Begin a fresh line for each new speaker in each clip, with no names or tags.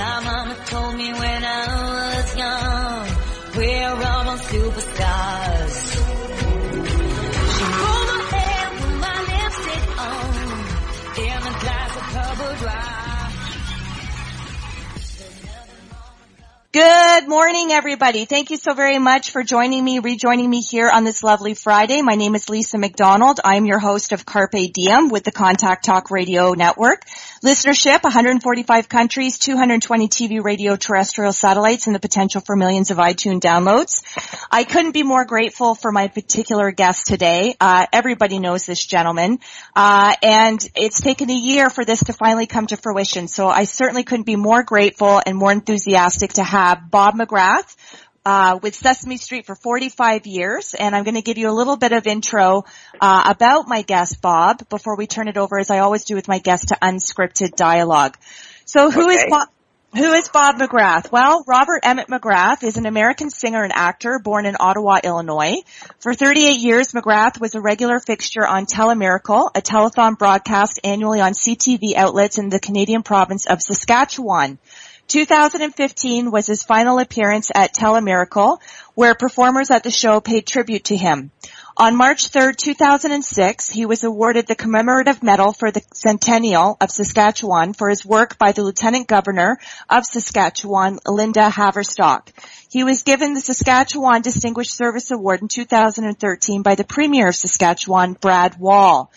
My mama told me when I was young, we're all superstars.
Good morning, everybody. Thank you so very much for joining me, rejoining me here on this lovely Friday. My name is Lisa McDonald. I'm your host of Carpe Diem with the Contact Talk Radio Network. Listenership, 145 countries, 220 TV, radio, terrestrial satellites, and the potential for millions of iTunes downloads. I couldn't be more grateful for my particular guest today. Uh, everybody knows this gentleman, uh, and it's taken a year for this to finally come to fruition. So I certainly couldn't be more grateful and more enthusiastic to have Bob McGrath, uh, with Sesame Street for 45 years, and I'm going to give you a little bit of intro uh, about my guest, Bob, before we turn it over, as I always do with my guests, to unscripted dialogue. So, who is
Okay.
Bob? Who is Bob McGrath? Well, Robert Emmett McGrath is an American singer and actor born in Ottawa, Illinois. For 38 years, McGrath was a regular fixture on Telemiracle, a telethon broadcast annually on CTV outlets in the Canadian province of Saskatchewan. 2015 was his final appearance at Telemiracle, where performers at the show paid tribute to him. On March 3, 2006, he was awarded the commemorative medal for the centennial of Saskatchewan for his work by the Lieutenant Governor of Saskatchewan, Linda Haverstock. He was given the Saskatchewan Distinguished Service Award in 2013 by the Premier of Saskatchewan, Brad Wall.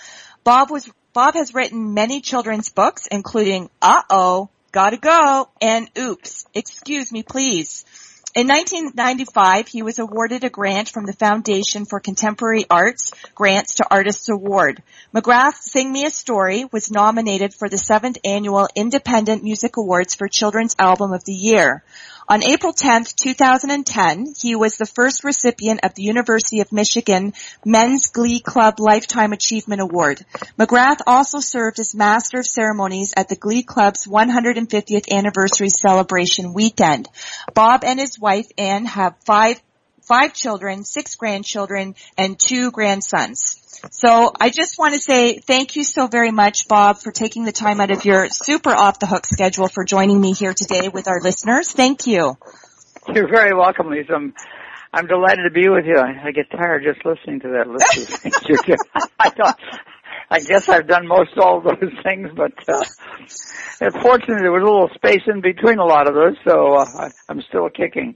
Bob was Bob has written many children's books, including Uh-oh, Gotta Go, and Oops, Excuse Me Please. In 1995, he was awarded a grant from the Foundation for Contemporary Arts Grants to Artists Award. McGrath Sing Me a Story was nominated for the seventh annual Independent Music Awards for Children's Album of the Year. On April 10, 2010, he was the first recipient of the University of Michigan Men's Glee Club Lifetime Achievement Award. McGrath also served as Master of Ceremonies at the Glee Club's 150th anniversary celebration weekend. Bob and his wife Ann have five five children, six grandchildren, and two grandsons. So I just want to say thank you so very much, Bob, for taking the time out of your super off the hook schedule for joining me here today with our listeners. Thank you.
You're very welcome, Lisa. I'm, I'm delighted to be with you. I, I get tired just listening to that list of things you. I don't. I guess I've done most all of those things, but uh, fortunately there was a little space in between a lot of those, so uh, I, I'm still kicking.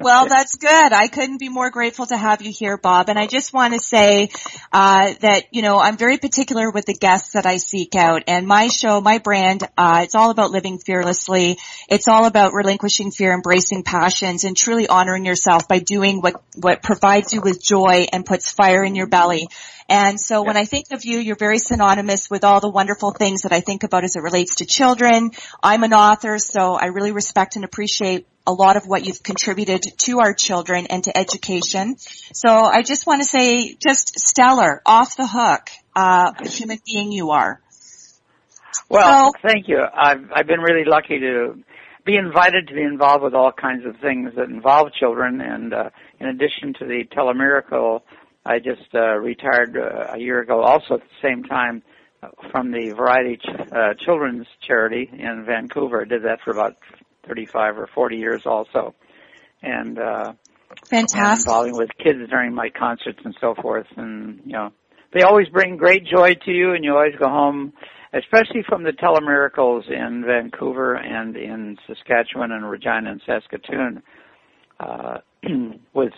Well, that's good. I couldn't be more grateful to have you here, Bob. And I just want to say uh, that you know I'm very particular with the guests that I seek out. And my show, my brand, uh, it's all about living fearlessly. It's all about relinquishing fear, embracing passions, and truly honoring yourself by doing what what provides you with joy and puts fire in your belly. And so when I think of you, you're very synonymous with all the wonderful things that I think about as it relates to children. I'm an author, so I really respect and appreciate a lot of what you've contributed to our children and to education. So I just want to say just stellar, off the hook, uh, human being you are.
Well, thank you. I've I've been really lucky to be invited to be involved with all kinds of things that involve children, and uh, in addition to the Telemiracle, I just uh, retired uh, a year ago, also at the same time uh, from the Variety Ch- uh, Children's Charity in Vancouver. I did that for about 35 or 40 years, also, and uh,
Fantastic.
involving with kids during my concerts and so forth. And you know, they always bring great joy to you, and you always go home, especially from the telemiracles in Vancouver and in Saskatchewan and Regina and Saskatoon, uh, with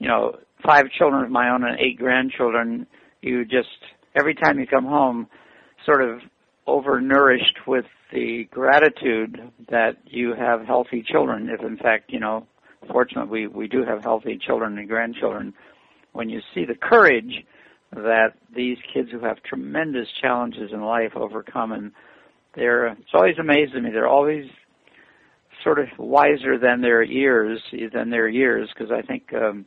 you know five children of my own and eight grandchildren. You just every time you come home, sort of overnourished with the gratitude that you have healthy children. If in fact, you know, fortunately we, we do have healthy children and grandchildren. When you see the courage that these kids who have tremendous challenges in life overcome and they're it's always amazed me. They're always sort of wiser than their years, than their years, because I think um,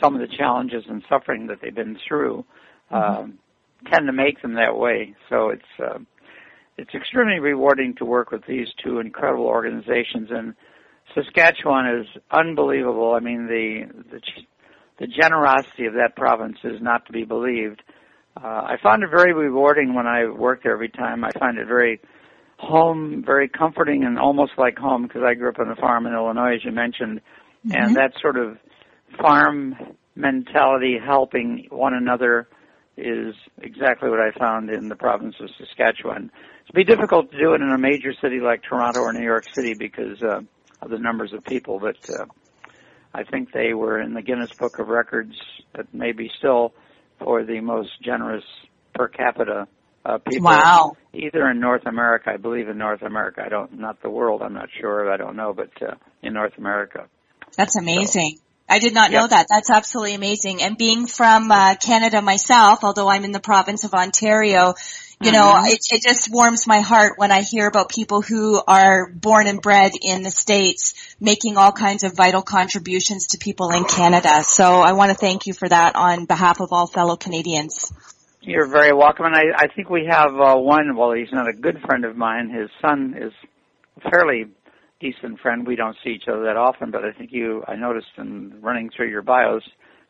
some of the challenges and suffering that they've been through um, tend to make them that way. So it's uh, it's extremely rewarding to work with these two incredible organizations, and Saskatchewan is unbelievable. I mean, the the, the generosity of that province is not to be believed. Uh, I found it very rewarding when I worked there every time. I find it very home, very comforting, and almost like home because I grew up on a farm in Illinois, as you mentioned, mm-hmm. and that sort of farm mentality, helping one another, is exactly what I found in the province of Saskatchewan. It'd be difficult to do it in a major city like Toronto or New York City because uh, of the numbers of people, but uh, I think they were in the Guinness Book of Records, but maybe still for the most generous per capita uh, people.
Wow.
Either in North America, I believe in North America. I don't, not the world. I'm not sure. I don't know, but uh, in North America.
That's amazing. So, I did not know that. That's absolutely amazing. And being from uh, Canada myself, although I'm in the province of Ontario, you mm-hmm. know, it, it just warms my heart when I hear about people who are born and bred in the States making all kinds of vital contributions to people in Canada. So I want to thank you for that on behalf of all fellow Canadians.
You're very welcome. And I, I think we have uh, one, well, he's not a good friend of mine. His son is fairly decent friend. We don't see each other that often, but I think you, I noticed in running through your bios,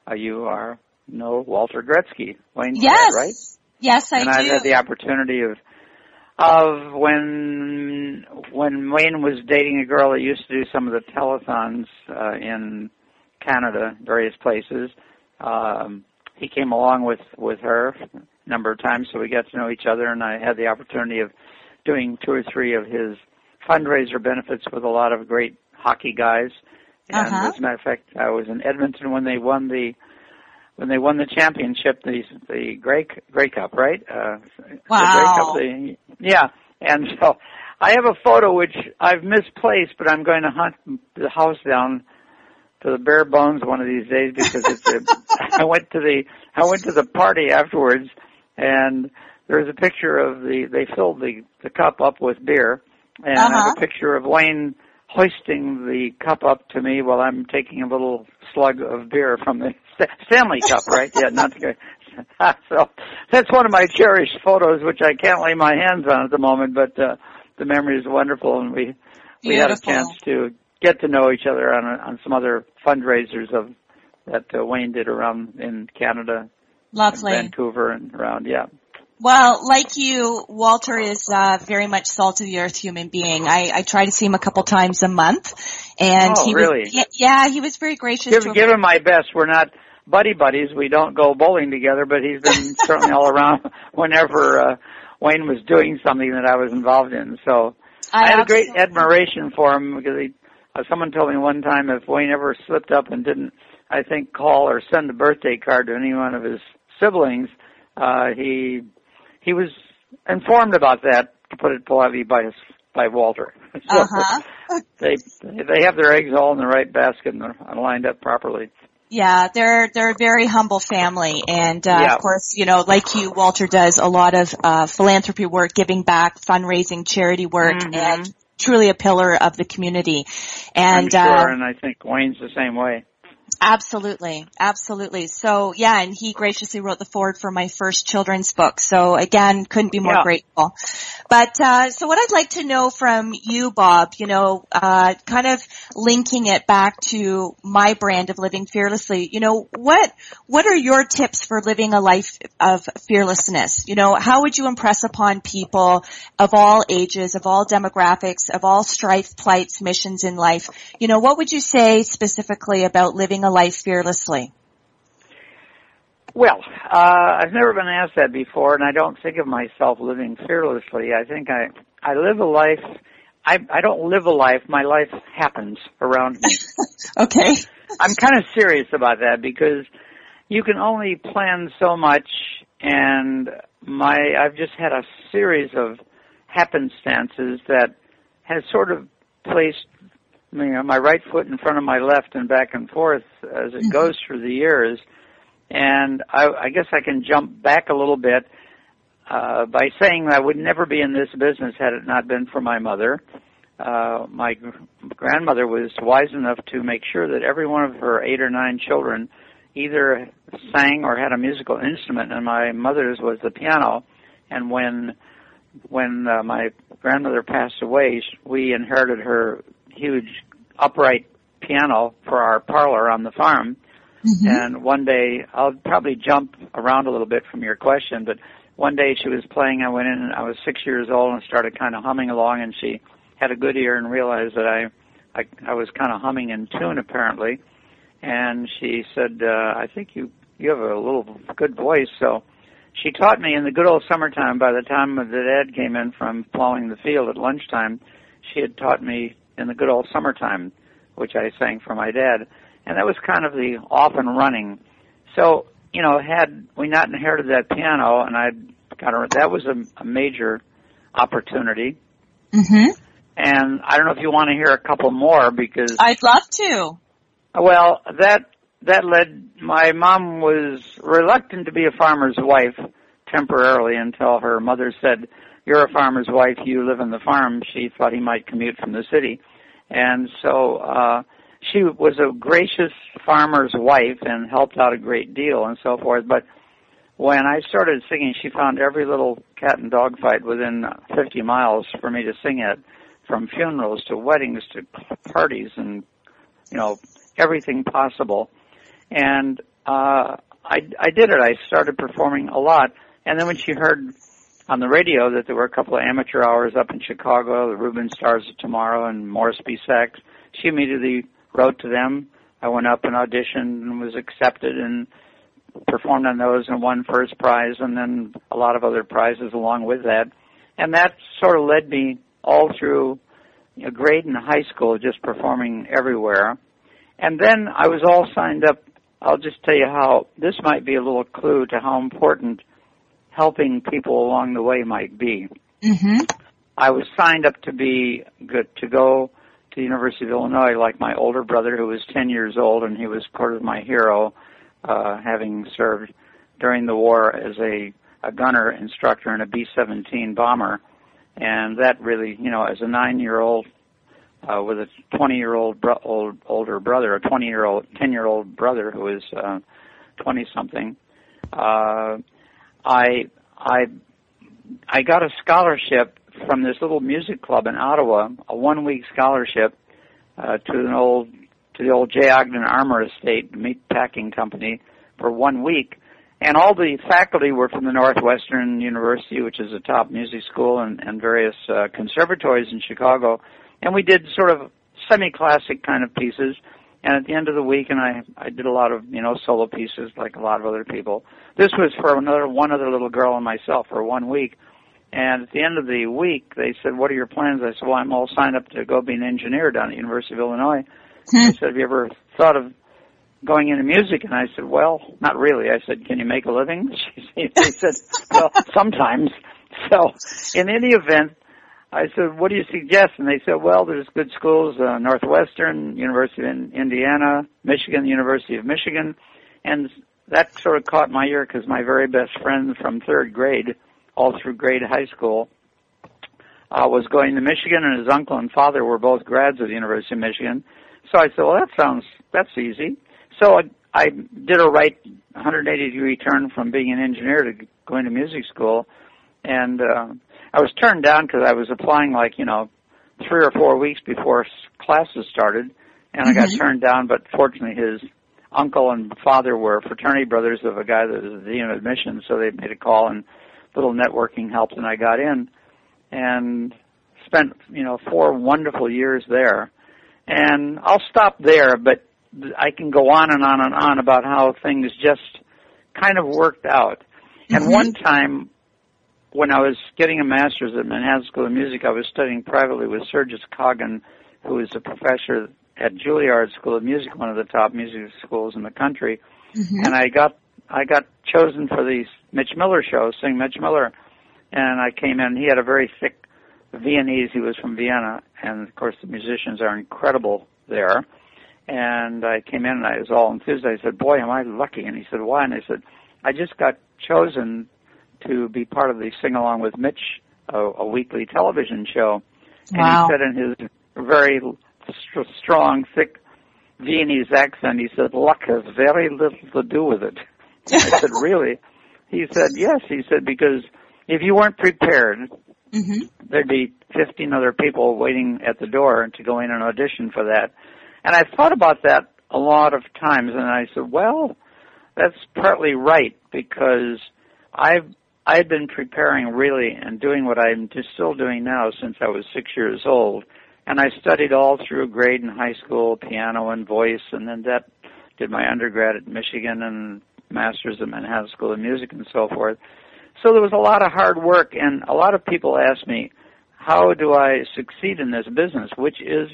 uh, you are no Walter Gretzky. Wayne
yes.
Dad, right?
Yes, I
and
do.
I've had the opportunity of of when when Wayne was dating a girl that used to do some of the telethons uh, in Canada, various places. Um, he came along with with her a number of times, so we got to know each other, and I had the opportunity of doing two or three of his fundraiser benefits with a lot of great hockey guys. And
uh-huh.
as a matter of fact, I was in Edmonton when they won the when they won the championship, the the Grey Grey Cup, right? Uh,
wow.
The Grey Cup, the, yeah, and so I have a photo which I've misplaced, but I'm going to hunt the house down to the bare bones one of these days because it's. A, I went to the I went to the party afterwards, and there's a picture of the they filled the the cup up with beer, and
uh-huh.
I have a picture of Wayne hoisting the cup up to me while I'm taking a little slug of beer from the Stanley Cup, right? Yeah, not the so that's one of my cherished photos, which I can't lay my hands on at the moment, but uh, the memory is wonderful, and we we had a chance to get to know each other on on some other fundraisers of that uh, Wayne did around in Canada,
Lovely.
Vancouver, and around. Yeah.
Well, like you, Walter is uh, very much salt of the earth human being. I, I try to see him a couple times a month, and
oh,
he
really?
was, yeah, he was very gracious.
Give, give him my best. We're not buddy buddies. We don't go bowling together, but he's been certainly all around whenever uh, Wayne was doing something that I was involved in. So
I,
I had a great admiration for him because he. Uh, someone told me one time if Wayne ever slipped up and didn't, I think, call or send a birthday card to any one of his siblings, uh, he he was informed about that, to put it politely, by his by Walter. So
Uh-huh.
they they have their eggs all in the right basket and they're lined up properly.
Yeah, they're they're a very humble family, and uh,
Yeah.
of course, you know, like you, Walter does a lot of uh, philanthropy work, giving back, fundraising, charity work,
Mhm.
and truly a pillar of the community. And
I'm sure,
uh,
and I think Wayne's the same way.
Absolutely, absolutely. So yeah, and he graciously wrote the forward for my first children's book. So again, couldn't be more
Yeah.
grateful. But uh, so what I'd like to know from you, Bob, you know, uh, kind of linking it back to my brand of living fearlessly. You know, what what are your tips for living a life of fearlessness? You know, how would you impress upon people of all ages, of all demographics, of all strife, plights, missions in life? You know, what would you say specifically about living a life fearlessly?
Well, uh, I've never been asked that before, and I don't think of myself living fearlessly. I think I I live a life. I I don't live a life. My life happens around me.
Okay.
I'm kind of serious about that because you can only plan so much, and my I've just had a series of happenstances that has sort of placed you know, my right foot in front of my left and back and forth as it goes through the years. And I, I guess I can jump back a little bit uh, by saying I would never be in this business had it not been for my mother. uh, my gr- grandmother was wise enough to make sure that every one of her eight or nine children either sang or had a musical instrument, and my mother's was the piano. And when when uh, my grandmother passed away, we inherited her huge upright piano for our parlor on the farm. And one day, I'll probably jump around a little bit from your question, but one day she was playing. I went in, and I was six years old, and started kind of humming along, and she had a good ear and realized that I, I, I was kind of humming in tune apparently, and she said, uh, "I think you you have a little good voice." So she taught me in the good old summertime. By the time that Dad came in from plowing the field at lunchtime, she had taught me in the good old summertime, which I sang for my dad, and that was kind of the off and running. So you know, had we not inherited that piano, and I kind of that was a, a major opportunity.
hmm
And I don't know if you want to hear a couple more because
I'd love to.
well, that that led my mom was reluctant to be a farmer's wife temporarily until her mother said, "You're a farmer's wife. You live on the farm." She thought he might commute from the city, and so uh, she was a gracious farmer's wife and helped out a great deal and so forth. But when I started singing, she found every little cat and dog fight within 50 miles for me to sing at, from funerals to weddings to parties and you know everything possible. And uh, I I did it. I started performing a lot, and then when she heard on the radio that there were a couple of amateur hours up in Chicago, the Reuben Stars of Tomorrow and Morris B. She immediately wrote to them. I went up and auditioned and was accepted and performed on those and won first prize and then a lot of other prizes along with that. And that sort of led me all through know, grade and high school, just performing everywhere. And then I was all signed up. I'll just tell you how this might be a little clue to how important helping people along the way might be.
hmm
I was signed up to be good to go to the University of Illinois, like my older brother, who was 10 years old, and he was part of my hero, uh, having served during the war as a, a gunner instructor in a B-17 bomber. And that really, you know, as a nine-year-old uh, with a 20-year-old bro- old, older brother, a 20-year-old, 10-year-old brother who is uh, 20-something, uh, I I I got a scholarship from this little music club in Ottawa, a one week scholarship uh, to an old to the old J. Ogden Armour Estate meat packing company for one week. And all the faculty were from the Northwestern University, which is a top music school, and, and various uh, conservatories in Chicago. And we did sort of semi-classic kind of pieces. And at the end of the week, and I I did a lot of you know solo pieces like a lot of other people. This was for another one other little girl and myself for one week. And at the end of the week, they said, "What are your plans?" I said, "Well, I'm all signed up to go be an engineer down at the University of Illinois." Hmm. They said, "Have you ever thought of going into music?" And I said, "Well, not really." I said, "Can you make a living?" She, they said, "Well, sometimes." So, in any event, I said, "What do you suggest?" And they said, "Well, there's good schools: uh, Northwestern, University of Indiana, Michigan, University of Michigan," and that sort of caught my ear because my very best friend from third grade, all through grade high school, uh, was going to Michigan, and his uncle and father were both grads of the University of Michigan. So I said, "Well, that sounds that's easy." So I, I did a right 180 degree turn from being an engineer to going to music school, and uh, I was turned down because I was applying like you know three or four weeks before classes started, and I got turned down. But fortunately, his uncle and father were fraternity brothers of a guy that was the dean of admissions, so they made a call and little networking helped, and I got in, and spent you know four wonderful years there. And I'll stop there, but I can go on and on and on about how things just kind of worked out. And one time when I was getting a master's at Manhattan School of Music, I was studying privately with Sergius Kagen, who is a professor at Juilliard School of Music, one of the top music schools in the country. Mm-hmm. And I got I got chosen for the Mitch Miller show, sing Mitch Miller, and I came in. He had a very thick Viennese. He was from Vienna, and of course the musicians are incredible there. And I came in and I was all enthused. I said, "Boy, am I lucky!" And he said, "Why?" And I said, "I just got chosen to be part of the Sing Along with Mitch, a, a weekly television show."
Wow.
And he said in his very st- strong, thick Viennese accent, he said, luck has very little to do with it. I said, really? He said, yes. He said, because if you weren't prepared,
hmm
there'd be 15 other people waiting at the door to go in and audition for that. And I thought about that a lot of times and I said, well, that's partly right because I've I've been preparing really and doing what I'm just still doing now since I was six years old. And I studied all through grade and high school, piano and voice, and then that did my undergrad at Michigan and masters at Manhattan School of Music and so forth. So there was a lot of hard work and a lot of people ask me, how do I succeed in this business, which is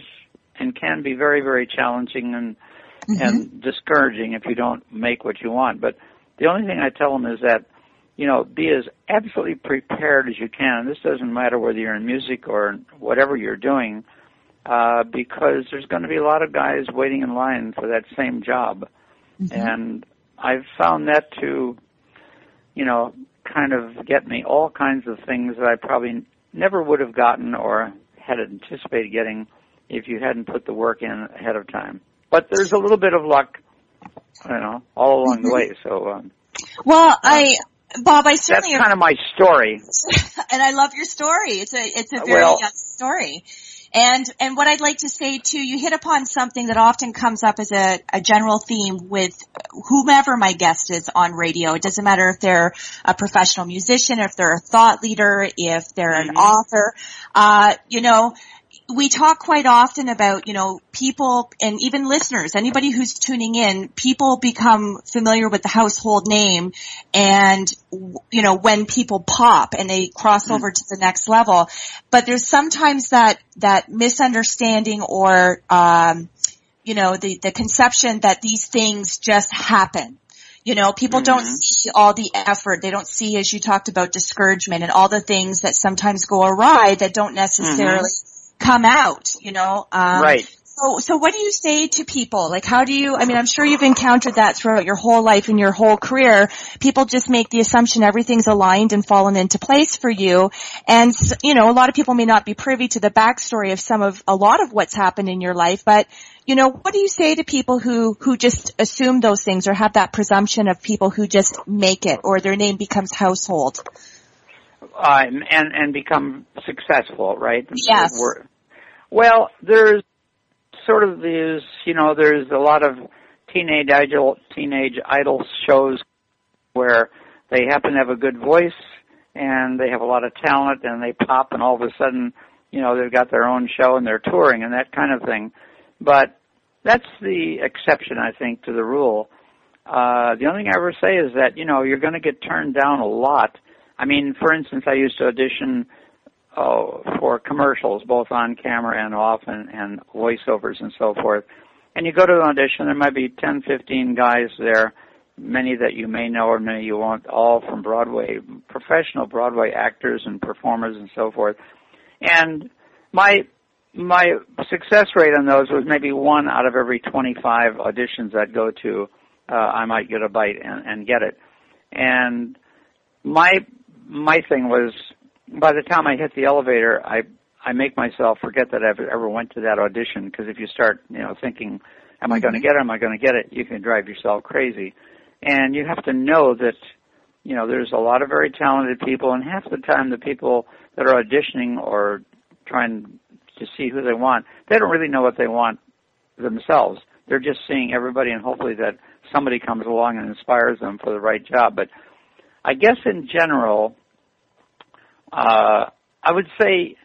and can be very, very challenging and mm-hmm. and discouraging if you don't make what you want. But the only thing I tell them is that, you know, be as absolutely prepared as you can. This doesn't matter whether you're in music or whatever you're doing, uh, because there's going to be a lot of guys waiting in line for that same job. And I've found that to, you know, kind of get me all kinds of things that I probably never would have gotten or had anticipated getting if you hadn't put the work in ahead of time. But there's a little bit of luck, you know, all along the way. So um,
Well, I, Bob, I certainly that's
kind of my story.
and I love your story. It's a, it's a very
Well-
young story. And, and what I'd like to say too, you hit upon something that often comes up as a, a general theme with whomever my guest is on radio. It doesn't matter if they're a professional musician, if they're a thought leader, if they're an author. Uh, you know, we talk quite often about, you know, people and even listeners, anybody who's tuning in, people become familiar with the household name and, you know, when people pop and they cross mm-hmm. over to the next level. But there's sometimes that, that misunderstanding or, um, you know, the, the conception that these things just happen. You know, people don't mm-hmm. see all the effort. They don't see, as you talked about, discouragement and all the things that sometimes go awry that don't mm-hmm. necessarily come out, you know. Um,
Right.
So, so what do you say to people? Like, how do you, I mean, I'm sure you've encountered that throughout your whole life and your whole career. People just make the assumption everything's aligned and fallen into place for you. And, you know, a lot of people may not be privy to the backstory of some of, a lot of what's happened in your life, but, you know, what do you say to people who, who just assume those things or have that presumption of people who just make it or their name becomes household?
uh, and and become successful, right?
Yes.
We're- well, there's sort of these, you know, there's a lot of teenage idol teenage idol shows where they happen to have a good voice and they have a lot of talent and they pop and all of a sudden, you know, they've got their own show and they're touring and that kind of thing. But that's the exception, I think, to the rule. Uh, the only thing I ever say is that, you know, you're going to get turned down a lot. I mean, for instance, I used to audition oh, for commercials, both on camera and off, and, and voiceovers and so forth. And you go to an audition, there might be 10, 15 guys there, many that you may know or many you won't, all from Broadway, professional Broadway actors and performers and so forth. And my my success rate on those was maybe one out of every 25 auditions I'd go to, uh, I might get a bite and, and get it. And my my thing was by the time I hit the elevator, I I make myself forget that I've ever went to that audition because if you start, you know, thinking, am I going to mm-hmm. get it? Am I going to get it? You can drive yourself crazy. And you have to know that, you know, there's a lot of very talented people, and half the time the people that are auditioning or trying to see who they want, they don't really know what they want themselves. They're just seeing everybody, and hopefully that somebody comes along and inspires them for the right job. But I guess in general, uh, I would say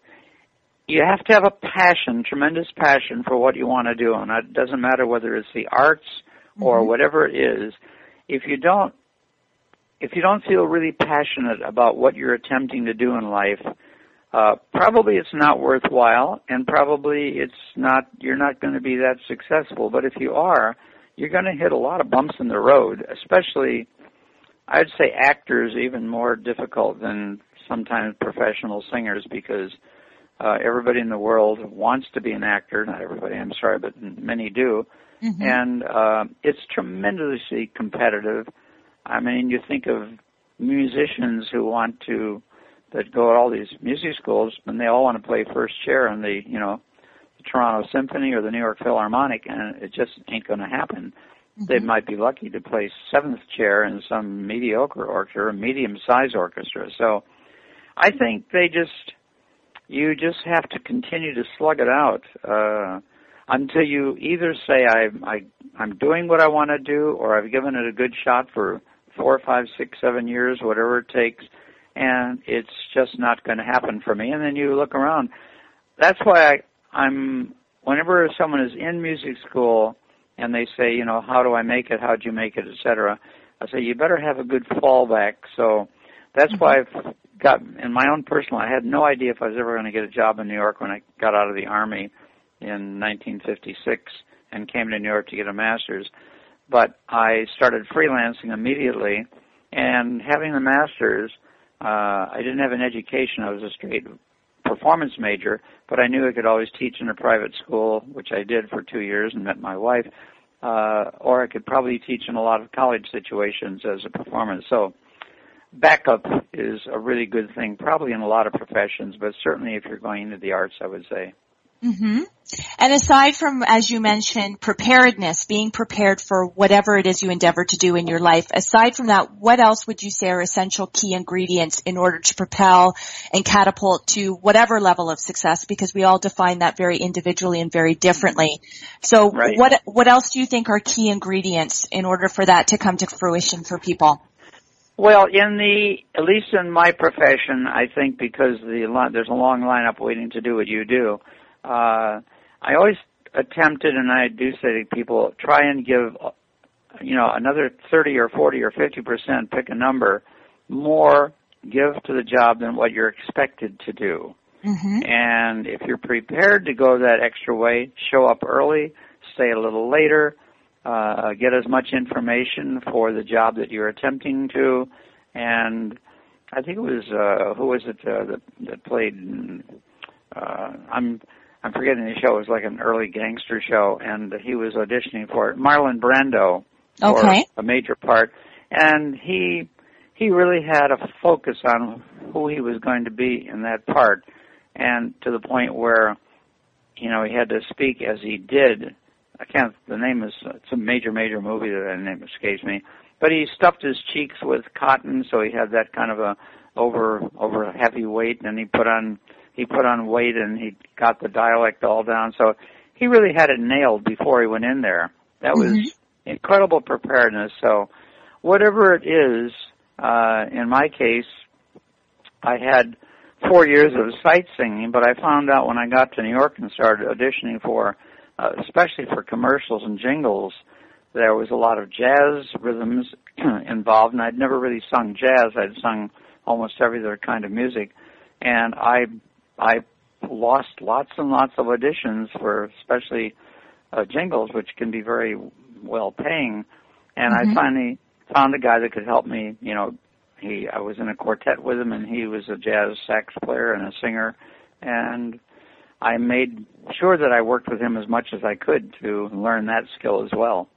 you have to have a passion, tremendous passion for what you want to do, and it doesn't matter whether it's the arts or whatever it is. If you don't, if you don't feel really passionate about what you're attempting to do in life, uh, probably it's not worthwhile, and probably it's not. You're not going to be that successful. But if you are, you're going to hit a lot of bumps in the road, especially. I'd say actors even more difficult than sometimes professional singers because uh, everybody in the world wants to be an actor. Not everybody, I'm sorry, but many do. And uh, it's tremendously competitive. I mean, you think of musicians who want to that go to all these music schools, and they all want to play first chair in the you know the Toronto Symphony or the New York Philharmonic, and it just ain't going to happen. Mm-hmm. They might be lucky to play seventh chair in some mediocre orchestra, a medium-sized orchestra. So, I think they just you just have to continue to slug it out uh, until you either say I, I I'm doing what I want to do, or I've given it a good shot for four, five, six, seven years, whatever it takes, and it's just not going to happen for me. And then you look around. That's why I, I'm. Whenever someone is in music school and they say, you know, how do I make it? How'd you make it, etc. I say you better have a good fallback. So that's why I've got in my own personal. I had no idea if I was ever going to get a job in New York when I got out of the army in 1956 and came to New York to get a master's. But I started freelancing immediately, and having the master's, uh, I didn't have an education. I was a straight performance major, but I knew I could always teach in a private school, which I did for two years and met my wife. Uh, or I could probably teach in a lot of college situations as a performance. So backup is a really good thing, probably in a lot of professions, but certainly if you're going into the arts, I would say.
Mm-hmm. And aside from, as you mentioned, preparedness, being prepared for whatever it is you endeavor to do in your life, aside from that, what else would you say are essential key ingredients in order to propel and catapult to whatever level of success? Because we all define that very individually and very differently. So right. what, what else do you think are key ingredients in order for that to come to fruition for people?
Well, in the at least in my profession, I think because the there's a long lineup waiting to do what you do uh, I always attempted, and I do say to people, try and give, you know, another 30 or 40 or 50 percent, pick a number, more give to the job than what you're expected to do. Mm-hmm. And if you're prepared to go that extra way, show up early, stay a little later, uh, get as much information for the job that you're attempting to, and I think it was uh, who was it uh, that that played. Uh, I'm I'm forgetting the show. It was like an early gangster show, and he was auditioning for it. Marlon Brando
okay.
for a major part, and he he really had a focus on who he was going to be in that part, and to the point where, you know, he had to speak as he did. I can't. The name is it's a major major movie that the name escapes me, but he stuffed his cheeks with cotton, so he had that kind of a over over heavy weight, and he put on he put on weight and he got the dialect all down. So he really had it nailed before he went in there. That was mm-hmm. incredible preparedness. So whatever it is, uh, in my case, I had four years of sight singing, but I found out when I got to New York and started auditioning for, uh, especially for commercials and jingles, there was a lot of jazz rhythms involved, and I'd never really sung jazz. I'd sung almost every other kind of music, and I I lost lots and lots of auditions for especially uh, jingles, which can be very well paying. And mm-hmm. I finally found a guy that could help me. You know, he I was in a quartet with him, and he was a jazz sax player and a singer, and I made sure that I worked with him as much as I could to learn that skill as well.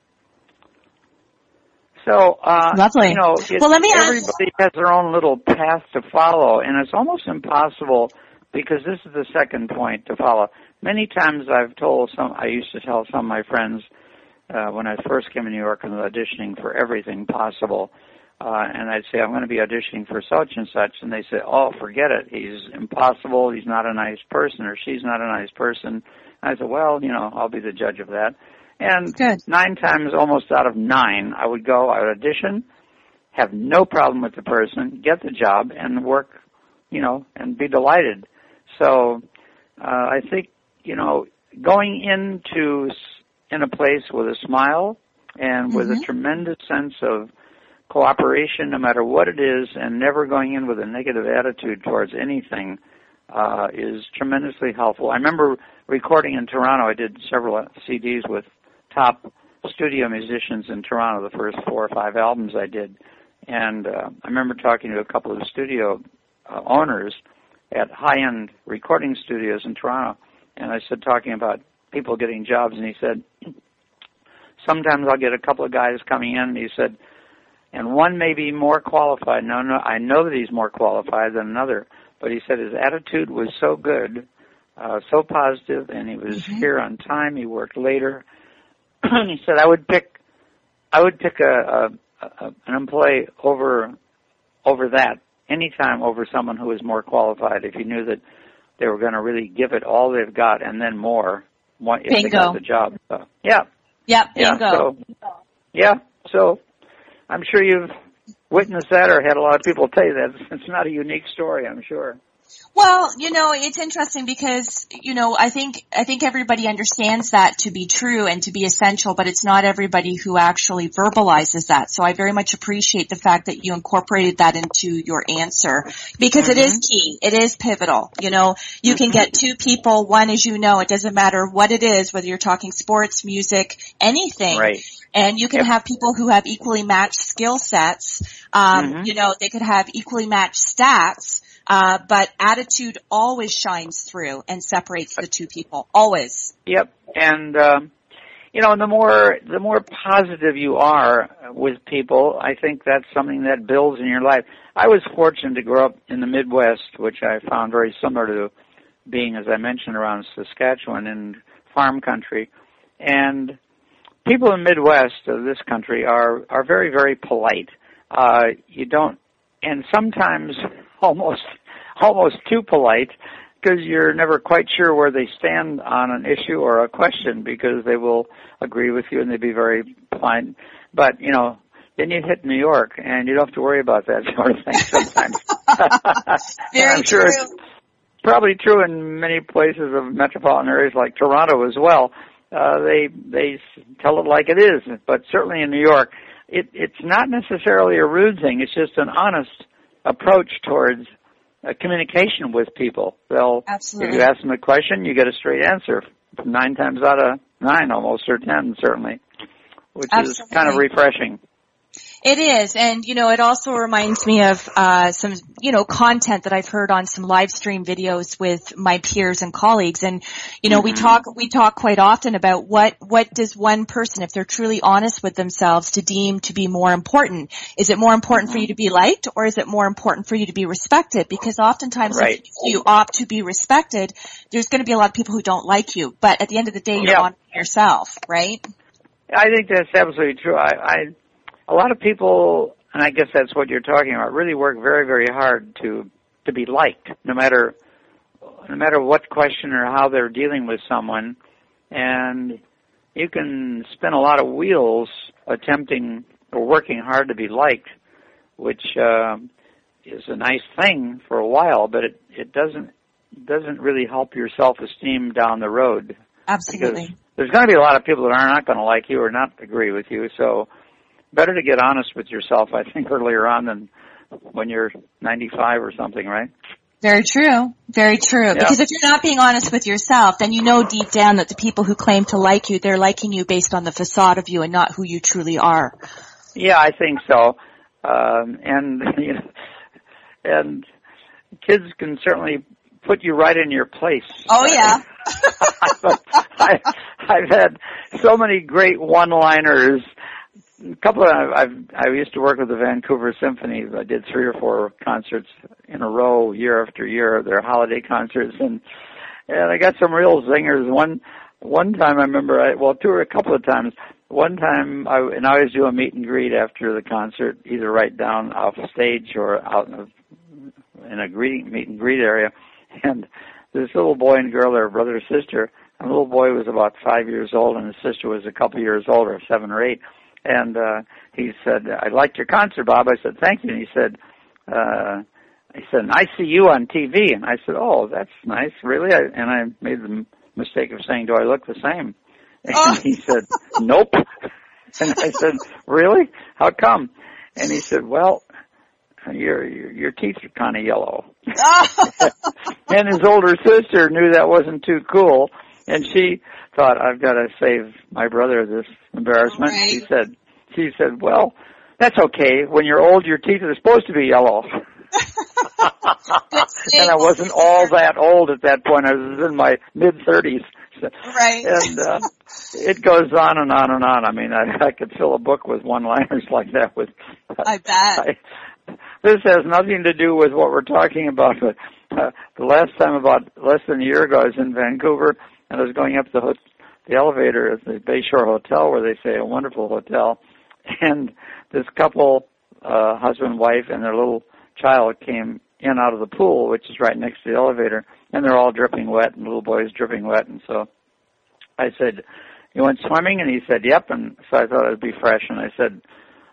So, uh,
Lovely.
you know,
well, let me
everybody
ask...
has their own little path to follow, and it's almost impossible because this is the second point to follow. Many times I've told some, I used to tell some of my friends uh, when I first came to New York and was auditioning for everything possible, uh, and I'd say I'm going to be auditioning for such and such, and they say, "Oh, forget it. He's impossible. He's not a nice person, or she's not a nice person." And I said, "Well, you know, I'll be the judge of that." And
Good.
nine times, almost out of nine, I would go, I would audition, have no problem with the person, get the job, and work, you know, and be delighted. So uh, I think you know going into in a place with a smile and with mm-hmm. a tremendous sense of cooperation, no matter what it is, and never going in with a negative attitude towards anything uh, is tremendously helpful. I remember recording in Toronto. I did several CDs with top studio musicians in Toronto. The first four or five albums I did, and uh, I remember talking to a couple of studio uh, owners at high-end recording studios in Toronto, and I said talking about people getting jobs, and he said sometimes I'll get a couple of guys coming in, and he said, and one may be more qualified. No, no, I know that he's more qualified than another, but he said his attitude was so good, uh, so positive, and he was here on time. He worked later. and he said, I would pick, I would pick a, a, a an employee over over that anytime over someone who is more qualified if you knew that they were going to really give it all they've got and then more if they
Bingo.
got the job. So, yeah,
Yep,
yeah.
bingo.
So, yeah. So, I'm sure you've witnessed that or had a lot of people tell you that. It's not a unique story, I'm sure.
Well, you know, it's interesting because, you know, I think, I think everybody understands that to be true and to be essential, but it's not everybody who actually verbalizes that. So I very much appreciate the fact that you incorporated that into your answer because it is mm-hmm. key. It is pivotal. You know, you can get mm-hmm. two people, one as you know, it doesn't matter what it is, whether you're talking sports, music, anything.
Right.
And you can
Yep.
have people who have equally matched skill sets. Um,
Mhm.
You know, they could have equally matched stats, uh, but attitude always shines through and separates the two people. Always.
Yep. And um you know, the more the more positive you are with people, I think that's something that builds in your life. I was fortunate to grow up in the Midwest, which I found very similar to being, as I mentioned, around Saskatchewan and farm country. And people in the Midwest of this country are are very very polite. Uh, you don't, and sometimes almost almost too polite because you're never quite sure where they stand on an issue or a question because they will agree with you and they'd be very polite. But you know, then you hit New York and you don't have to worry about that sort of thing sometimes.
Very
I'm sure
true.
it's probably true in many places of metropolitan areas like Toronto as well. Uh, they they s- tell it like it is, but certainly in New York, it it's not necessarily a rude thing. It's just an honest approach towards uh, communication with people. They'll
Absolutely.
if you ask them a question, you get a straight answer. Nine times out of nine, almost or ten, certainly, which is kind of refreshing.
It is, and you know, it also reminds me of uh, some, you know, content that I've heard on some live stream videos with my peers and colleagues. And you know, we talk we talk quite often about what what does one person, if they're truly honest with themselves, to deem to be more important. Is it more important for you to be liked, or is it more important for you to be respected? Because oftentimes,
Right.
if you opt to be respected, there's going to be a lot of people who don't like you. But at the end of the day, you're
Yeah.
honoring yourself, right?
I think that's absolutely true. I, I a lot of people, and I guess that's what you're talking about, really work very, very hard to to be liked, no matter no matter what question or how they're dealing with someone, and you can spin a lot of wheels attempting or working hard to be liked, which uh, is a nice thing for a while, but it it doesn't doesn't really help your self esteem down the road because
Absolutely.
there's going to be a lot of people that are not going to like you or not agree with you. So better to get honest with yourself, I think, earlier on than when you're 95 or something, right?
Very true. Very true. Because if you're not being honest with yourself, then you know deep down that the people who claim to like you, they're liking you based on the facade of you and not who you truly are.
Yeah, I think so. Um, and you know, and kids can certainly put you right in your place.
Oh yeah.
I, I've had so many great one-liners. A couple of I've I used to work with the Vancouver Symphony. I did three or four concerts in a row, year after year, their holiday concerts, and and I got some real zingers. One one time I remember, I, well, two or a couple of times. One time, I and I always do a meet and greet after the concert, either right down off stage or out in a, in a greeting meet and greet area, and this little boy and girl, their brother and sister. And the little boy was about five years old, and his sister was a couple years older, seven or eight. And uh, he said, "I liked your concert, Bob." I said, "Thank you." And he said, uh, "He said, and I see you on TV." And I said, "Oh, that's nice, really." I, and I made the m- mistake of saying, "Do I look the same?" And he said, "Nope." And I said, "Really? How come?" And he said, "Well, your your, your teeth are kind of yellow." and his older sister knew that wasn't too cool, and she thought, "I've got to save my brother this embarrassment."
Right.
She said, "She said, well, that's okay. When you're old, your teeth are supposed to be yellow." and I wasn't all that old at that point. I was in my mid thirties.
Right.
And uh, it goes on and on and on. I mean, I, I could fill a book with one-liners like that. With
I bet.
I, this has nothing to do with what we're talking about, but uh, the last time about less than a year ago, I was in Vancouver and I was going up the ho- the elevator at the Bayshore Hotel, where they say a wonderful hotel, and this couple, uh, husband and wife, and their little child came in out of the pool, which is right next to the elevator, and they're all dripping wet, and the little boy's dripping wet, and so I said, "You went swimming?" And he said, "Yep." And so I thought it'd be fresh, and I said,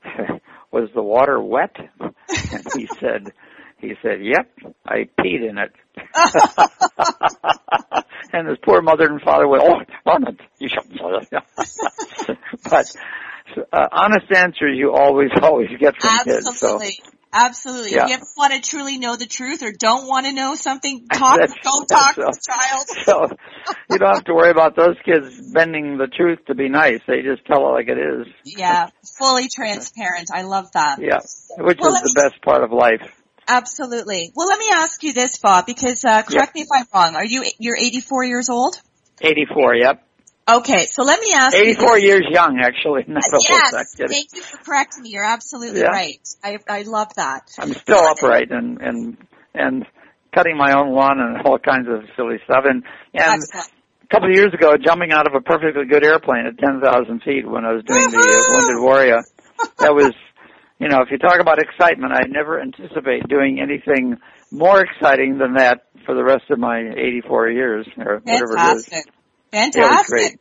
"Was the water wet?" And he said, "He said, yep, I peed in it." And his poor mother and father went, "Oh, it, you shouldn't say that." but uh, honest answers you always, always get from kids. So
Absolutely. Absolutely.
Yeah.
If you ever want to truly know the truth or don't want to know something, talk, don't talk to
that's
the child.
so you don't have to worry about those kids bending the truth to be nice. They just tell it like it is.
Yeah, fully transparent. I love that.
Yeah, which
Well,
is the
me-
best part of life.
Absolutely. Well, let me ask you this, Bob, because uh, correct me if I'm wrong. Are you you're 84 years old?
84, yep.
Okay, so let me ask you.
84 years young, actually. Not
Yes, thank you for correcting me. You're absolutely
Yeah.
right. I I love that.
I'm still upright and and and cutting my own lawn and all kinds of silly stuff. And and
Excellent.
a couple of years ago, jumping out of a perfectly good airplane at 10,000 feet when I was doing the uh, Wounded Warrior, that was, you know, if you talk about excitement, I never anticipate doing anything more exciting than that for the rest of my 84 years or whatever it is.
Fantastic.
Yeah,
Fantastic.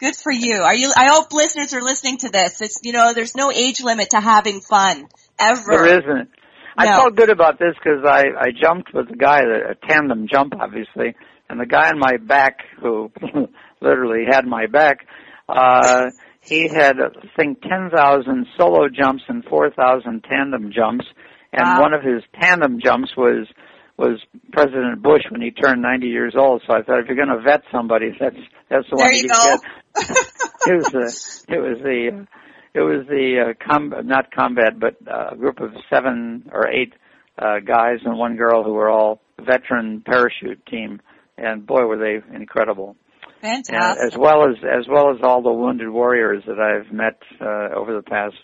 Good for you. Are you? I hope listeners are listening to this. It's you know, there's no age limit to having fun ever.
There isn't. I
No.
felt good about this because I I jumped with a guy that a tandem jump obviously, and the guy on my back who literally had my back, uh, he had I think ten thousand solo jumps and four thousand tandem jumps, and
Wow.
one of his tandem jumps was was President Bush when he turned 90 years old. So I thought if you're going to vet somebody, that's that's the
There
one
you
you
go.
get. it was the it was the it was the uh, com- not combat but uh, a group of seven or eight uh, guys and one girl who were all veteran parachute team and boy were they incredible
Fantastic.
as well as as well as all the wounded warriors that I've met uh, over the past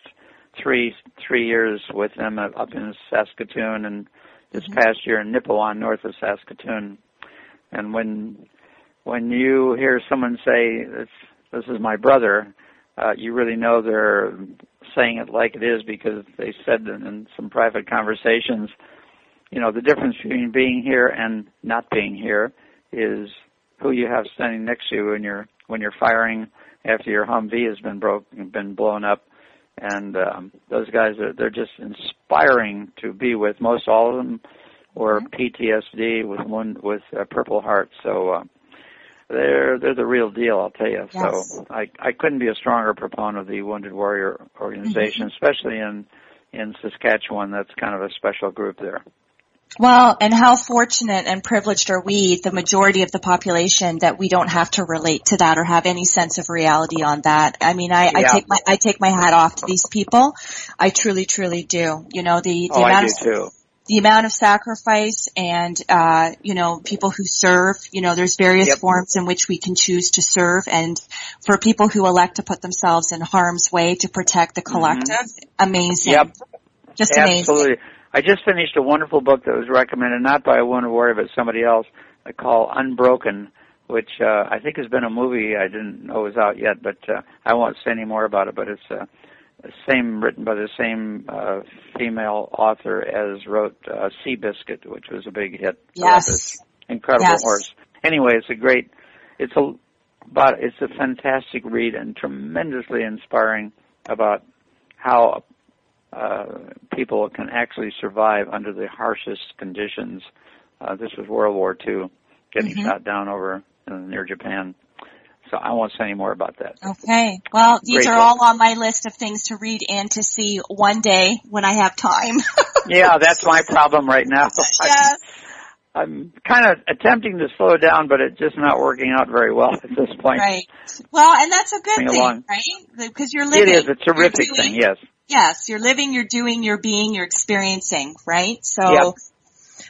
three three years with them up in Saskatoon and this past year in Nipawin north of Saskatoon. And when when you hear someone say this this is my brother uh, you really know they're saying it like it is because they said in, in some private conversations, you know, the difference between being here and not being here is who you have standing next to you when you're when you're firing after your Humvee has been broke been blown up, and um, those guys are they're just inspiring to be with. Most all of them were PTSD with one with uh, Purple Heart, so. Uh, they're they're the real deal, I'll tell you.
Yes.
So I I couldn't be a stronger proponent of the Wounded Warrior organization,
Mm-hmm.
especially in in Saskatchewan. That's kind of a special group there.
Well, and how fortunate and privileged are we, the majority of the population, that we don't have to relate to that or have any sense of reality on that. I mean, I, I take my I take my hat off to these people. I truly, truly do. You know, the, the
oh, I
amount
do
of
too.
the amount of sacrifice and uh, you know people who serve you know there's various
Yep.
forms in which we can choose to serve and for people who elect to put themselves in harm's way to protect the collective amazing
Mm-hmm. Yep.
just amazing
Absolutely. I just finished a wonderful book that was recommended not by a Wounded Warrior but somebody else uh, called Unbroken, which uh, I think has been a movie. I didn't know was out yet, but uh, I won't say any more about it. But it's uh, the same written by the same uh, female author as wrote uh, Seabiscuit, which was a big hit.
Yes.
incredible
Yes.
horse. Anyway, it's a great. It's a but it's a fantastic read and tremendously inspiring about how uh, people can actually survive under the harshest conditions. Uh, this was World War II, getting
Mhm.
shot down over uh, near Japan. So I won't say any more about that.
okay well these
Great
are
book.
all on my list of things to read and to see one day when i have time
Yeah, that's my problem right now.
yes
I'm kind of attempting to slow down, but it's just not working out very well at this point.
right well and that's a good thing
along.
right because you're
It
living
is a terrific thing, yes.
Yes, you're living, you're doing, you're being, you're experiencing, right? So,
Yep.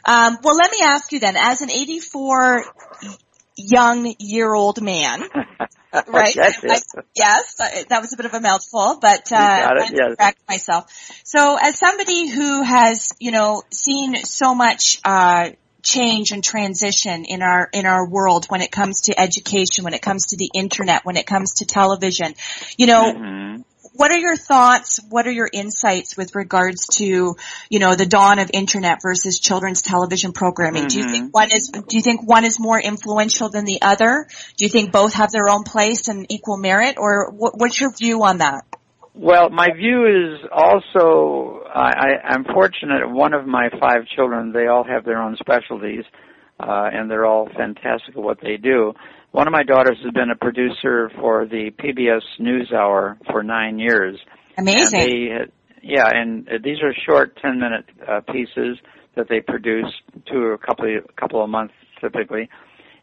um, well, let me ask you then, as an 84 young year old man, right? I- yes, that was a bit of a mouthful, but uh, I'm
yes.
correct myself. So, as somebody who has, you know, seen so much uh, change and transition in our in our world when it comes to education, when it comes to the internet, when it comes to television. You know,
Mhm.
What are your thoughts? What are your insights with regards to, you know, the dawn of internet versus children's television programming? Do you
Mhm.
think one is, do you think one is more influential than the other? Do you think both have their own place and equal merit or what, what's your view on that?
Well, my view is also I, I, I'm fortunate. One of my five children, they all have their own specialties, uh, and they're all fantastic at what they do. One of my daughters has been a producer for the PBS NewsHour for nine years.
Amazing.
And they, yeah, and uh, these are short, ten-minute uh, pieces that they produce two or a couple of, a couple of months typically,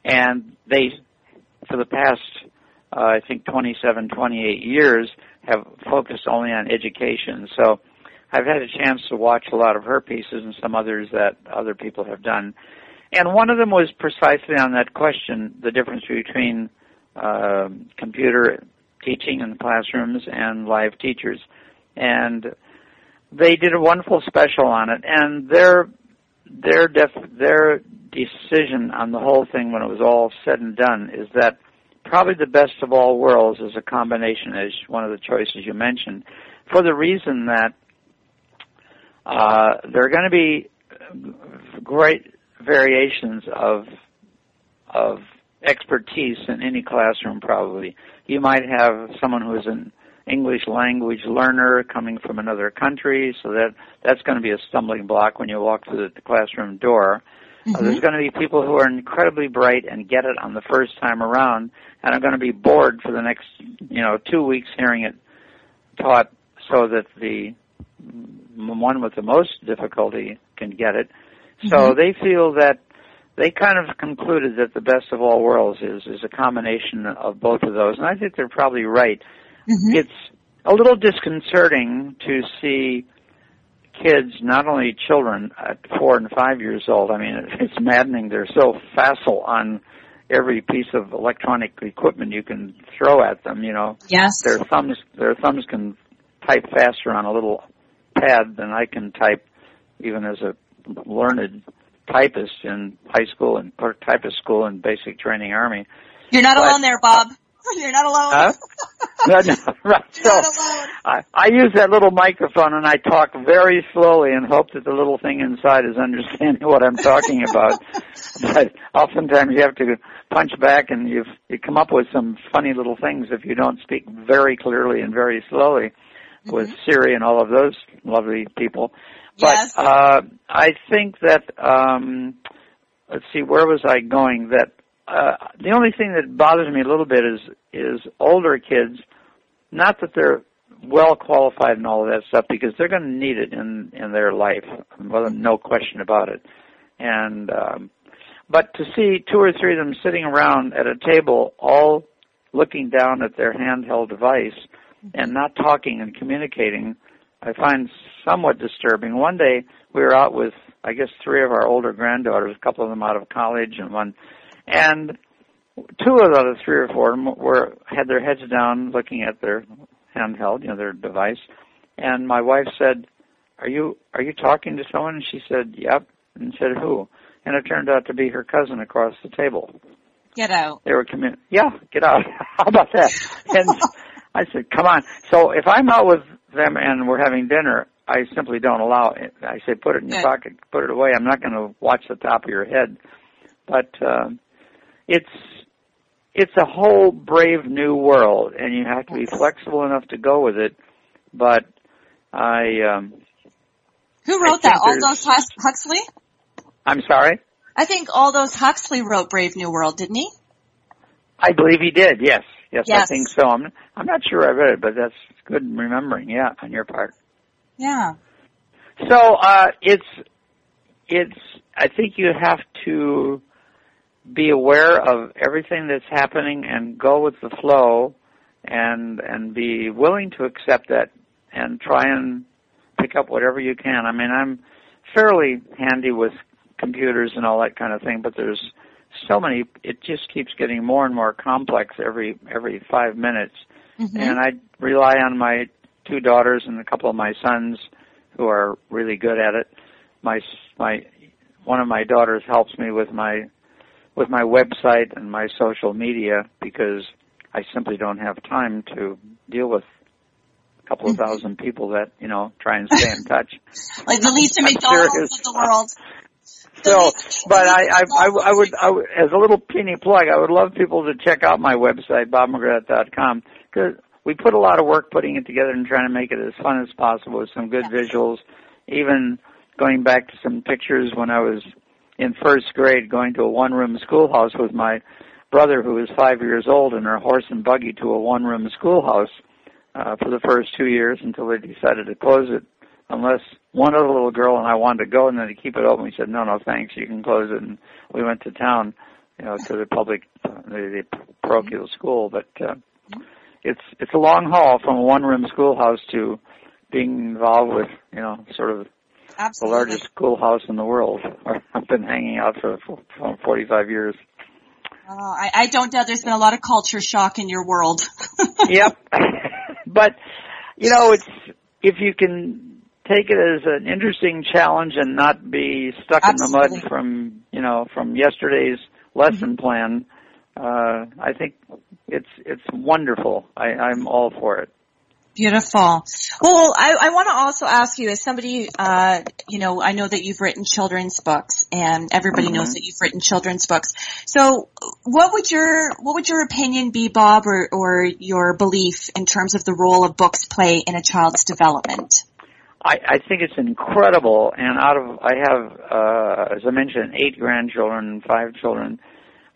and they, for the past, uh, I think, 27, 28 years, have focused only on education. So, I've had a chance to watch a lot of her pieces and some others that other people have done, and one of them was precisely on that question: the difference between uh, computer teaching in classrooms and live teachers, and they did a wonderful special on it, and their their def, their decision on the whole thing when it was all said and done is that probably the best of all worlds is a combination as one of the choices you mentioned for the reason that uh, there are going to be great variations of of expertise in any classroom probably you might have someone who is an English language learner coming from another country, so that that's going to be a stumbling block when you walk through the classroom door. Uh, there's going to be people who are incredibly bright and get it on the first time around, and are going to be bored for the next, you know, two weeks hearing it taught, so that the one with the most difficulty can get it. Mm-hmm. So they feel that they kind of concluded that the best of all worlds is is a combination of both of those, and I think they're probably right. Mm-hmm. It's a little disconcerting to see kids, not only children at four and five years old. I mean, it's maddening. They're so facile on every piece of electronic equipment you can throw at them. You know,
Yes.
their thumbs their thumbs can type faster on a little pad than I can type, even as a learned typist in high school and typist school and basic training army.
You're not
But-
alone there, Bob. You're not alone.
Huh? no, no, right. So
You're alone.
I, I use that little microphone and I talk very slowly and hope that the little thing inside is understanding what I'm talking about. but oftentimes you have to punch back and you you come up with some funny little things if you don't speak very clearly and very slowly with mm-hmm. Siri and all of those lovely people. But
Yes.
uh, I think that um, let's see, where was I going? That uh, the only thing that bothers me a little bit is is older kids. Not that they're well qualified and all of that stuff, because they're going to need it in in their life, well, no question about it. And um, but to see two or three of them sitting around at a table, all looking down at their handheld device and not talking and communicating, I find somewhat disturbing. One day we were out with, I guess, three of our older granddaughters, a couple of them out of college and one, and two of the other three or four of them were had their heads down looking at their handheld, you know, their device. And my wife said, "Are you are you talking to someone?" And she said, "Yep." And said, "Who?" And it turned out to be her cousin across the table.
Get out.
They were commun- yeah, get out. How about that? And I said, come on. So if I'm out with them and we're having dinner, I simply don't allow it. I say, put it in your pocket, put it away. I'm not going to watch the top of your head. But um, it's it's a whole brave new world, and you have to be flexible enough to go with it. But I, um,
Who wrote that? Aldous Huxley?
I'm sorry.
I think Aldous Huxley wrote Brave New World, didn't he?
I believe he did. Yes, yes, I think so. I'm I'm not sure I read it, but that's good remembering. Yeah, on your part.
Yeah.
So uh, it's it's. I think you have to be aware of everything that's happening and go with the flow, and and be willing to accept that and try and pick up whatever you can. I mean, I'm fairly handy with computers and all that kind of thing, but there's so many. It just keeps getting more and more complex every every five minutes
Mm-hmm.
and I rely on my two daughters and a couple of my sons who are really good at it. My my one of my daughters helps me with my with my website and my social media because I simply don't have time to deal with a couple of thousand people that you know try and stay in touch.
like the Lisa McDonald's of the world.
So, but I, I, I, I would, I would, as a little teeny plug, I would love people to check out my website, bobmcgrath.com, because we put a lot of work putting it together and trying to make it as fun as possible with some good visuals. Even going back to some pictures when I was in first grade, going to a one-room schoolhouse with my brother, who was five years old, and our horse and buggy to a one-room schoolhouse uh, for the first two years until they decided to close it unless one other little girl and I wanted to go and then to keep it open. We said, no, no, thanks. You can close it. And we went to town, you know, to the public, uh, the, the parochial school. But uh, it's it's a long haul from a one-room schoolhouse to being involved with, you know, sort of
Absolutely.
the largest schoolhouse in the world. I've been hanging out for, for 45 years.
Oh, I, I don't doubt there's been a lot of culture shock in your world.
yep. but you know, it's if you can take it as an interesting challenge and not be stuck
Absolutely.
in the mud from you know from yesterday's lesson plan. Uh, I think it's it's wonderful. I, I'm all for it.
Beautiful. Well, I, I want to also ask you, as somebody, uh, you know, I know that you've written children's books, and everybody knows that you've written children's books. So, what would your what would your opinion be, Bob, or or your belief in terms of the role of books play in a child's development?
I, I think it's incredible. And out of I have, uh, as I mentioned, eight grandchildren, five children,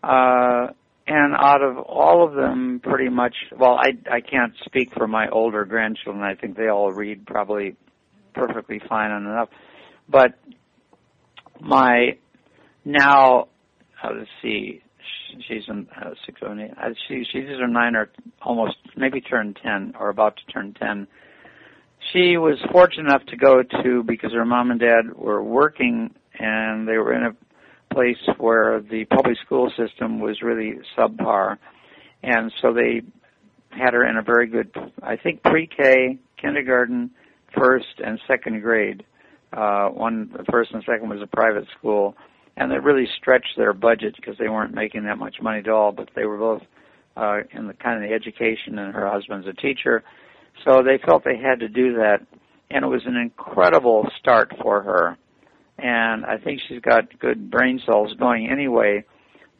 uh, and out of all of them, pretty much. Well, I I can't speak for my older grandchildren. I think they all read probably perfectly fine and enough. But my now, uh, let's see, she's in uh, six, seven, eight. Uh, she she's either nine or almost maybe turned ten or about to turn ten she was fortunate enough to go to because her mom and dad were working and they were in a place where the public school system was really subpar. And so they had her in a very good i think pre-k kindergarten first and second grade. Uh one the first and second was a private school and it really stretched their budget because they weren't making that much money at all but they were both uh in the kind of the education and her husband's a teacher so they felt they had to do that, and it was an incredible start for her. And I think she's got good brain cells going anyway.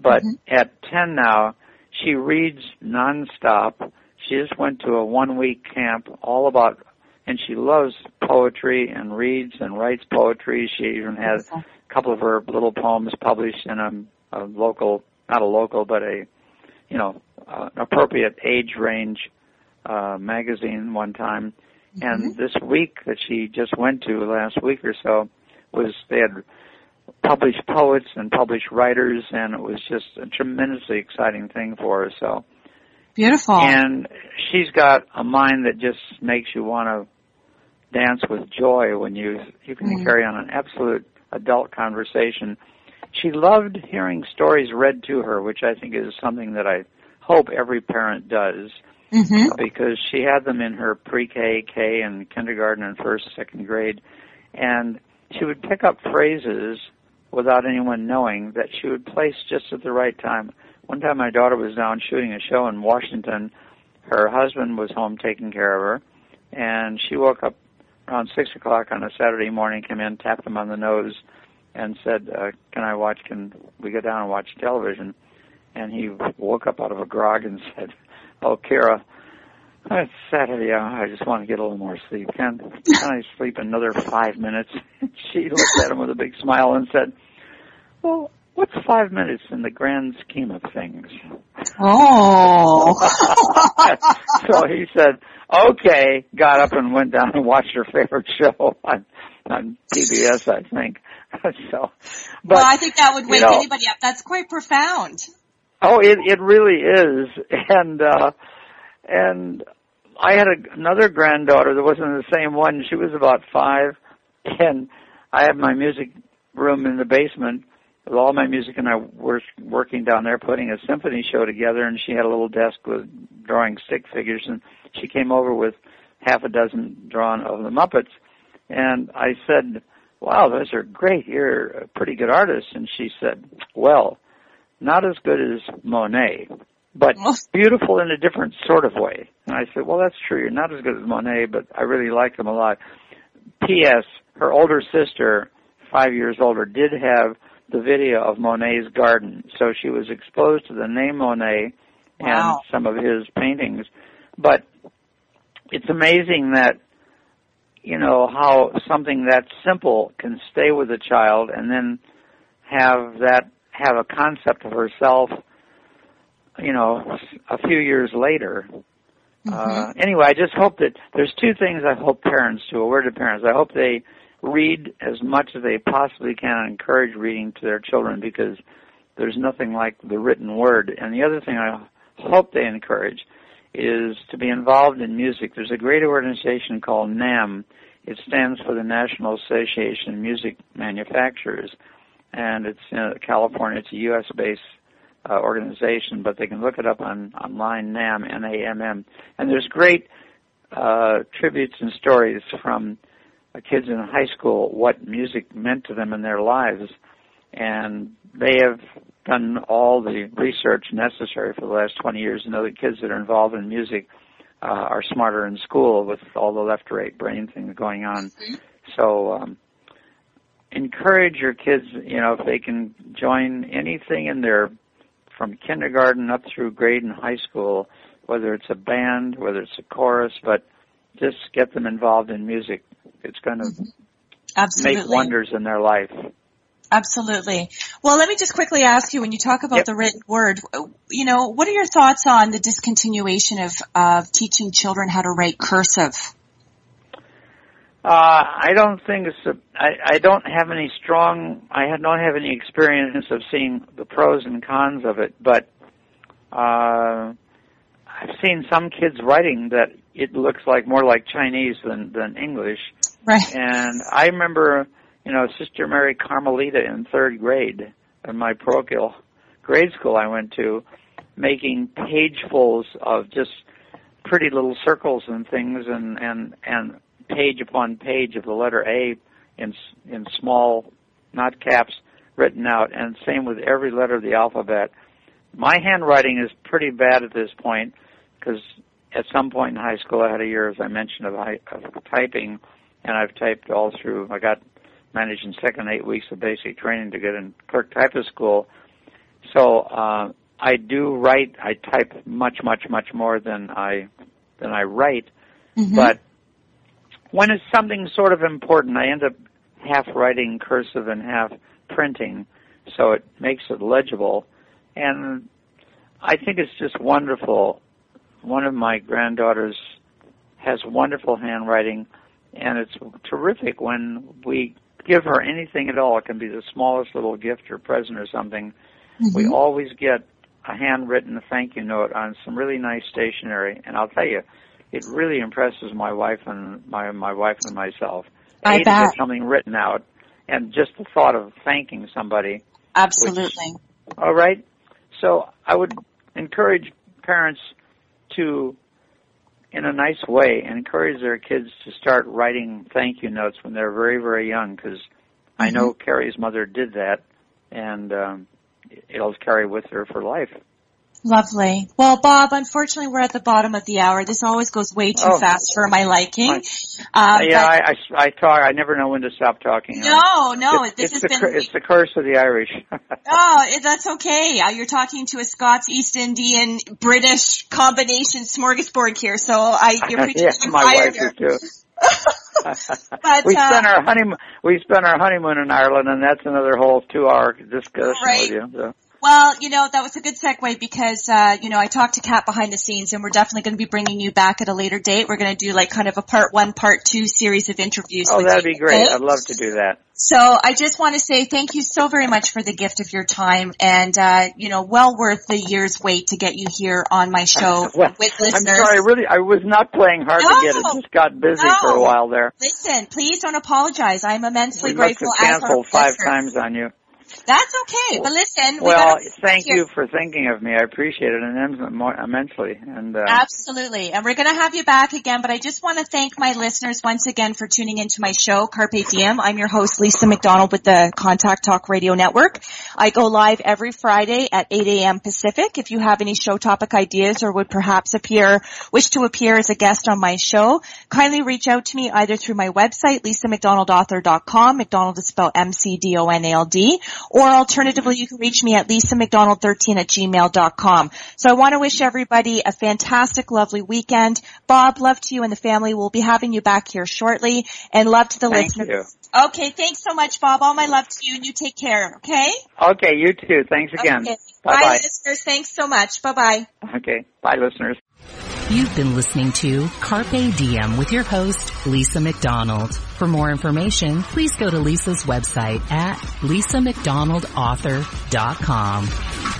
But at 10 now, she reads nonstop. She just went to a one week camp all about, and she loves poetry and reads and writes poetry. She even has a couple of her little poems published in a, a local, not a local, but a, you know, uh, appropriate age range uh, magazine one time, and this week that she just went to last week or so was they had published poets and published writers, and it was just a tremendously exciting thing for her. So,
Beautiful.
and she's got a mind that just makes you want to dance with joy when you you can
Mm.
carry on an absolute adult conversation. She loved hearing stories read to her, which I think is something that I hope every parent does
hmm
because she had them in her pre-K, K, and kindergarten and first, second grade, and she would pick up phrases without anyone knowing that she would place just at the right time. One time, my daughter was down shooting a show in Washington. Her husband was home taking care of her, and she woke up around six o'clock on a Saturday morning, came in, tapped him on the nose, and said, uh, "Can I watch? Can we go down and watch television?" And he woke up out of a grog and said, "Oh, Kara, it's Saturday. I just want to get a little more sleep. Can, can I sleep another five minutes?" she looked at him with a big smile and said, "Well, what's five minutes in the grand scheme of things?"
Oh.
so he said, "Okay." Got up and went down and watched her favorite show on on PBS, I think. so, but
well, I think that would
you
wake
know-
anybody up. That's quite profound.
Oh, it it really is, and uh, and I had a, another granddaughter that wasn't the same one. She was about five, and I had my music room in the basement with all my music, and I was working down there putting a symphony show together. And she had a little desk with drawing stick figures, and she came over with half a dozen drawn of the Muppets, and I said wow, those are great. You're a pretty good artist. And she said, well, not as good as Monet, but beautiful in a different sort of way. And I said, well, that's true. You're not as good as Monet, but I really like them a lot. P.S. Her older sister, five years older, did have the video of Monet's garden. So she was exposed to the name Monet
Wow.
and some of his paintings. But it's amazing that you know how something that simple can stay with a child and then have that have a concept of herself you know a few years later. Uh anyway i just hope that there's two things i hope parents do. A word to parents i hope they read as much as they possibly can and encourage reading to their children because there's nothing like the written word. And the other thing i hope they encourage is to be involved in music. There's a great organization called NAMM. It stands for the National Association of Music Manufacturers, and it's in California. It's a U.S.-based uh, organization, but they can look it up on online. NAMM, N-A-M-M, and there's great uh, tributes and stories from uh, kids in high school what music meant to them in their lives, and they have done all the research necessary for the last 20 years to know that kids that are involved in music uh, are smarter in school with all the left right brain things going on. So um, encourage your kids, you know, if they can join anything in their from kindergarten up through grade and high school, whether it's a band, whether it's a chorus, but just get them involved in music. It's going to
Absolutely.
make wonders in their life.
Absolutely. Well, let me just quickly ask you, when you talk about
Yep.
the written word, you know, what are your thoughts on the discontinuation of, of teaching children how to write cursive?
Uh, I don't think it's. A, I, I don't have any strong. I don't have any experience of seeing the pros and cons of it, but uh, I've seen some kids writing that it looks like more like Chinese than than English.
Right.
And I remember, you know, Sister Mary Carmelita in third grade in my parochial grade school I went to, making pagefuls of just pretty little circles and things, and and and page upon page of the letter A in in small, not caps, written out, and same with every letter of the alphabet. My handwriting is pretty bad at this point because at some point in high school I had a year, as I mentioned, of, high, of typing, and I've typed all through. I got managed in second eight weeks of basic training to get in clerk typist school. So uh, I do write. I type much, much, much more than I than I write.
Mhm.
But when it's something sort of important, I end up half writing cursive and half printing, so it makes it legible. And I think it's just wonderful. One of my granddaughters has wonderful handwriting, and it's terrific when we give her anything at all. It can be the smallest little gift or present or something. We
Mhm.
always get a handwritten thank you note on some really nice stationery, and I'll tell you, it really impresses my wife and my my wife and myself.
I
to
bet.
something written out, and just the thought of thanking somebody.
Absolutely.
All right, so I would encourage parents to, in a nice way, encourage their kids to start writing thank you notes when they're very very young, because I know Carrie's mother did that, and um, it'll carry with her for life.
Lovely. Well, Bob, unfortunately, we're at the bottom of the hour. This always goes way too
Oh.
fast for my liking. Um,
yeah, I, I, I talk. I never know when to stop talking.
no, no,
it's,
this
it's
has
the
been.
it's the curse of the Irish.
Oh, it- that's okay. Uh, You're talking to a Scots, East Indian, British combination smorgasbord here, so I you're preaching the
my wife too.
But,
we
uh,
spent our honeymoon. We spent our honeymoon in Ireland, and that's another whole two-hour discussion
Right.
with you. So.
Well, you know, that was a good segue because, uh, you know, I talked to Kat behind the scenes and we're definitely going to be bringing you back at a later date. We're going to do like kind of a part one, part two series of interviews.
Oh, that'd
you,
be great.
okay?
I'd love to do that.
So I just want to say thank you so very much for the gift of your time and, uh, you know, well worth the year's wait to get you here on my show
Well,
with
I'm
listeners.
sorry. Really, I was not playing hard to get it.
No.
Just got busy for a while there.
Listen, please don't apologize. I'm immensely
We must
grateful
have
our
canceled five times on you.
That's okay. But listen, we
Well, thank you for thinking of me. I appreciate it immensely. And uh,
Absolutely. And we're going to have you back again, but I just want to thank my listeners once again for tuning into my show, Carpe Diem. I'm your host, Lisa McDonald with the Contact Talk Radio Network. I go live every Friday at 8 a.m. Pacific. If you have any show topic ideas or would perhaps appear, wish to appear as a guest on my show, kindly reach out to me either through my website, lisamcdonaldauthor.com. McDonald is spelled M-C-D-O-N-A-L-D, or alternatively, you can reach me at lisamcdonald13 at gmail.com. So I want to wish everybody a fantastic, lovely weekend. Bob, love to you and the family. We'll be having you back here shortly. And love to the
Thank
listeners. Okay, thanks so much, Bob. All my love to you and you take care, okay?
okay, you too. Thanks again.
Okay.
Bye
Bye,
bye.
listeners. Thanks so much. Bye-bye.
Okay, bye, listeners.
You've been listening to Carpe Diem with your host, Lisa McDonald. For more information, please go to Lisa's website at lisamcdonaldauthor.com.